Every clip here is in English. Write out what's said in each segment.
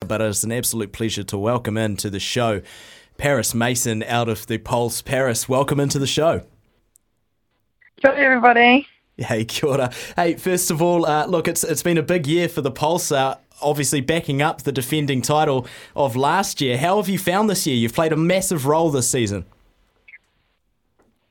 But it's an absolute pleasure to welcome into the show Parris Mason out of the Pulse. Parris, welcome into the show. Kia everybody. Hey, kia ora. Hey, first of all, uh, look, it's it's been a big year for the Pulse. Uh, obviously, backing up the defending title of last year. How have you found this year? You've played a massive role this season.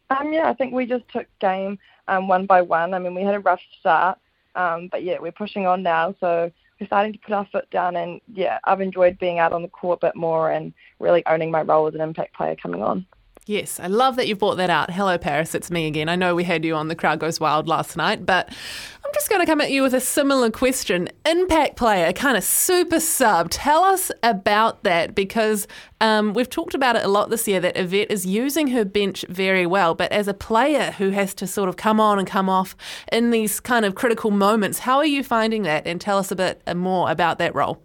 Um, yeah, I think we just took game um, one by one. I mean, we had a rough start, um, but yeah, we're pushing on now. So starting to put our foot down, and yeah, I've enjoyed being out on the court a bit more and really owning my role as an impact player coming on. Yes, I love that you brought that out. Hello, Parris, it's me again. I know we had you on The Crowd Goes Wild last night, but I'm just going to come at you with a similar question. Impact player, kind of super sub. Tell us about that because um, we've talked about it a lot this year that Yvette is using her bench very well, but as a player who has to sort of come on and come off in these kind of critical moments, how are you finding that? And tell us a bit more about that role.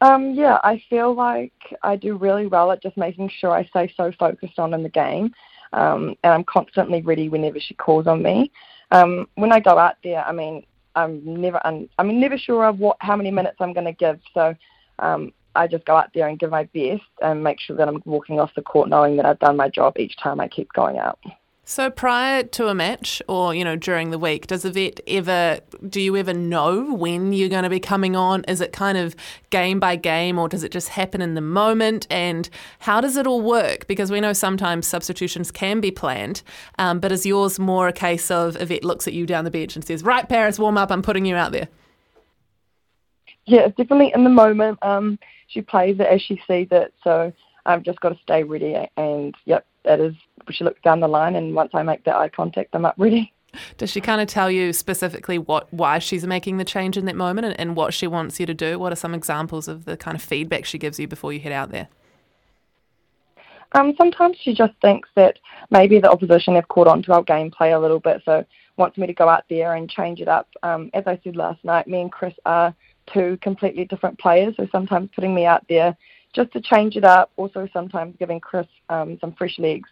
Um, yeah, I feel like I do really well at just making sure I stay so focused on in the game, um, and I'm constantly ready whenever she calls on me. Um, when I go out there, I mean, I'm never, un- I'm never sure of what how many minutes I'm going to give. So um, I just go out there and give my best and make sure that I'm walking off the court knowing that I've done my job each time I keep going out. So prior to a match or, you know, during the week, does Yvette ever, do you ever know when you're going to be coming on? Is it kind of game by game or does it just happen in the moment? And how does it all work? Because we know sometimes substitutions can be planned, um, but is yours more a case of Yvette looks at you down the bench and says, right, Parris, warm up, I'm putting you out there? Yeah, definitely in the moment. Um, she plays it as she sees it. So I've just got to stay ready and, yep, that is she looks down the line and once I make that eye contact I'm up ready. Does she kind of tell you specifically what why she's making the change in that moment and, and what she wants you to do? What are some examples of the kind of feedback she gives you before you head out there? Um, sometimes she just thinks that maybe the opposition have caught on to our gameplay a little bit, so wants me to go out there and change it up. Um, as I said last night, me and Chris are two completely different players, so sometimes putting me out there just to change it up. Also, sometimes giving Chris um, some fresh legs,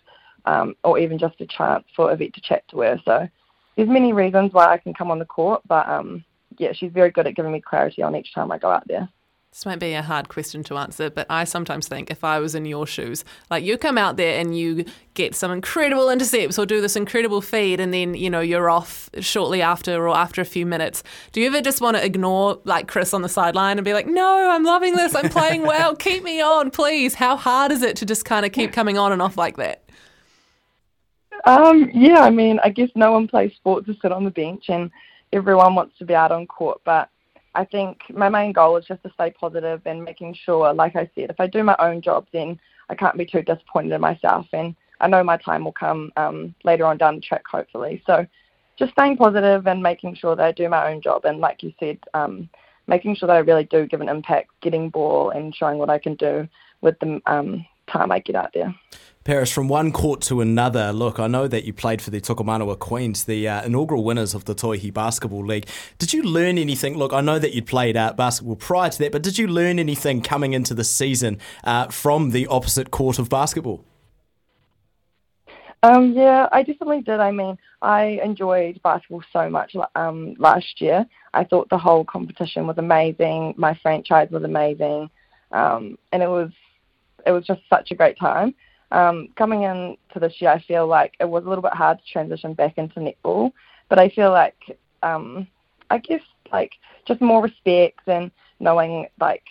um, or even just a chance for Yvette to chat to her. So there's many reasons why I can come on the court, but um, yeah, she's very good at giving me clarity on each time I go out there. This might be a hard question to answer, but I sometimes think if I was in your shoes, like you come out there and you get some incredible intercepts or do this incredible feed, and then you know you're off shortly after or after a few minutes. Do you ever just want to ignore like Chris on the sideline and be like, "No, I'm loving this. I'm playing well. keep me on, please." How hard is it to just kind of keep coming on and off like that? Um, yeah, I mean, I guess no one plays sport to sit on the bench, and everyone wants to be out on court, but I think my main goal is just to stay positive and making sure, like I said, if I do my own job, then I can't be too disappointed in myself. And I know my time will come um, later on down the track, hopefully. So just staying positive and making sure that I do my own job. And like you said, um, making sure that I really do give an impact, getting ball and showing what I can do with the um, time I get out there. Parris, from one court to another, look, I know that you played for the Tokomanawa Queens, the uh, inaugural winners of the Tauihi Basketball League. Did you learn anything? Look, I know that you'd played uh, basketball prior to that, but did you learn anything coming into the season uh, from the opposite court of basketball? Um, yeah, I definitely did. I mean, I enjoyed basketball so much um, last year. I thought the whole competition was amazing. My franchise was amazing, um, and it was it was just such a great time. Um, coming into this year, I feel like it was a little bit hard to transition back into netball, but I feel like um, I guess like just more respect and knowing like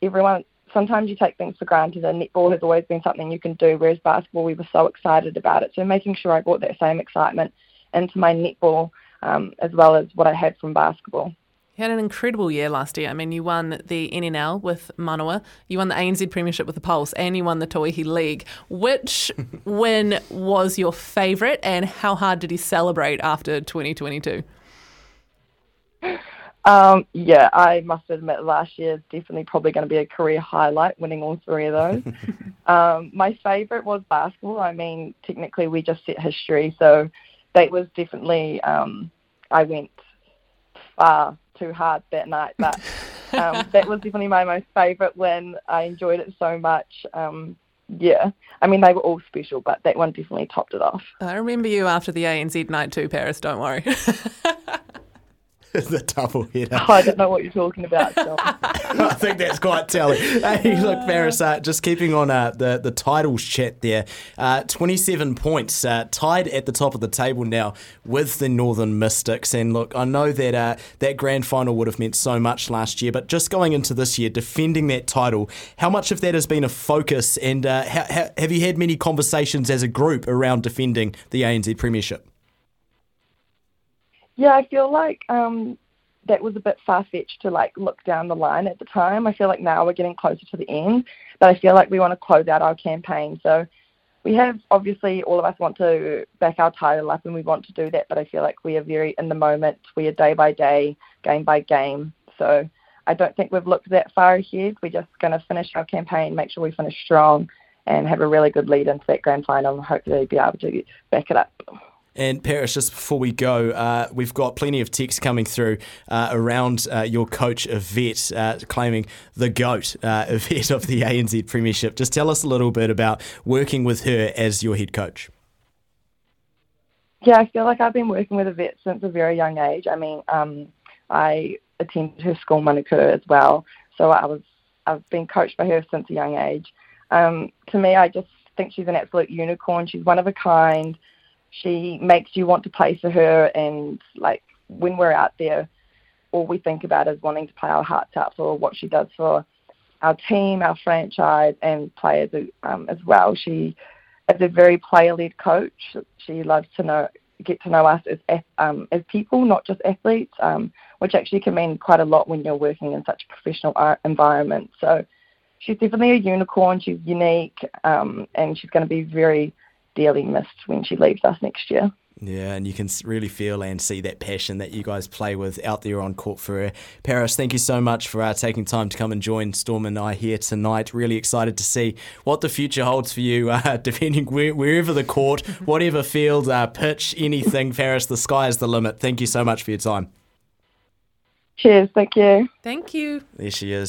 everyone. Sometimes you take things for granted, and netball has always been something you can do, whereas basketball we were so excited about it. So making sure I brought that same excitement into my netball um, as well as what I had from basketball. You had an incredible year last year. I mean, you won the NNL with Manawa, you won the ANZ Premiership with the Pulse, and you won the Tauihi League. Which win was your favourite, and how hard did you celebrate after 2022? Um, yeah, I must admit last year is definitely probably going to be a career highlight, winning all three of those. um, my favourite was basketball. I mean, technically we just set history, so that was definitely um, I went far too hard that night, but um, that was definitely my most favourite win. I enjoyed it so much. Um, yeah, I mean they were all special, but that one definitely topped it off. I remember you after the ANZ night too, Parris. Don't worry. the double header. Oh, I don't know what you're talking about. So. I think that's quite telling. Hey, look, Parris, uh, just keeping on uh, the the titles chat there. Uh, Twenty seven points, uh, tied at the top of the table now with the Northern Mystics. And look, I know that uh, that grand final would have meant so much last year, but just going into this year, defending that title, how much of that has been a focus? And ha- ha- have you had many conversations as a group around defending the ANZ Premiership? Yeah, I feel like um, that was a bit far fetched to like look down the line at the time. I feel like now we're getting closer to the end, but I feel like we want to close out our campaign. So we have obviously all of us want to back our title up and we want to do that, but I feel like we are very in the moment. We are day by day, game by game. So I don't think we've looked that far ahead. We're just going to finish our campaign, make sure we finish strong, and have a really good lead into that grand final, and hopefully be able to back it up. And Parris, just before we go, uh, we've got plenty of texts coming through uh, around uh, your coach Yvette uh, claiming the goat uh, Yvette of the ANZ Premiership. Just tell us a little bit about working with her as your head coach. Yeah, I feel like I've been working with Yvette since a very young age. I mean, um, I attended her school Manukura as well, so I was I've been coached by her since a young age. Um, to me, I just think she's an absolute unicorn. She's one of a kind she makes you want to play for her and like when we're out there all we think about is wanting to play our hearts out for what she does for our team, our franchise, and players um, as well. She is a very player-led coach. She loves to know get to know us as um, as people, not just athletes, um, which actually can mean quite a lot when you're working in such a professional environment. So she's definitely a unicorn. She's unique, um, and she's going to be very dearly missed when she leaves us next year. Yeah, and you can really feel and see that passion that you guys play with out there on court for her. Parris, thank you so much for uh, taking time to come and join Storm and I here tonight. Really excited to see what the future holds for you, uh, depending where, wherever the court, whatever field, uh, pitch, anything. Parris, the sky is the limit. Thank you so much for your time. Cheers. Thank you. Thank you. There she is.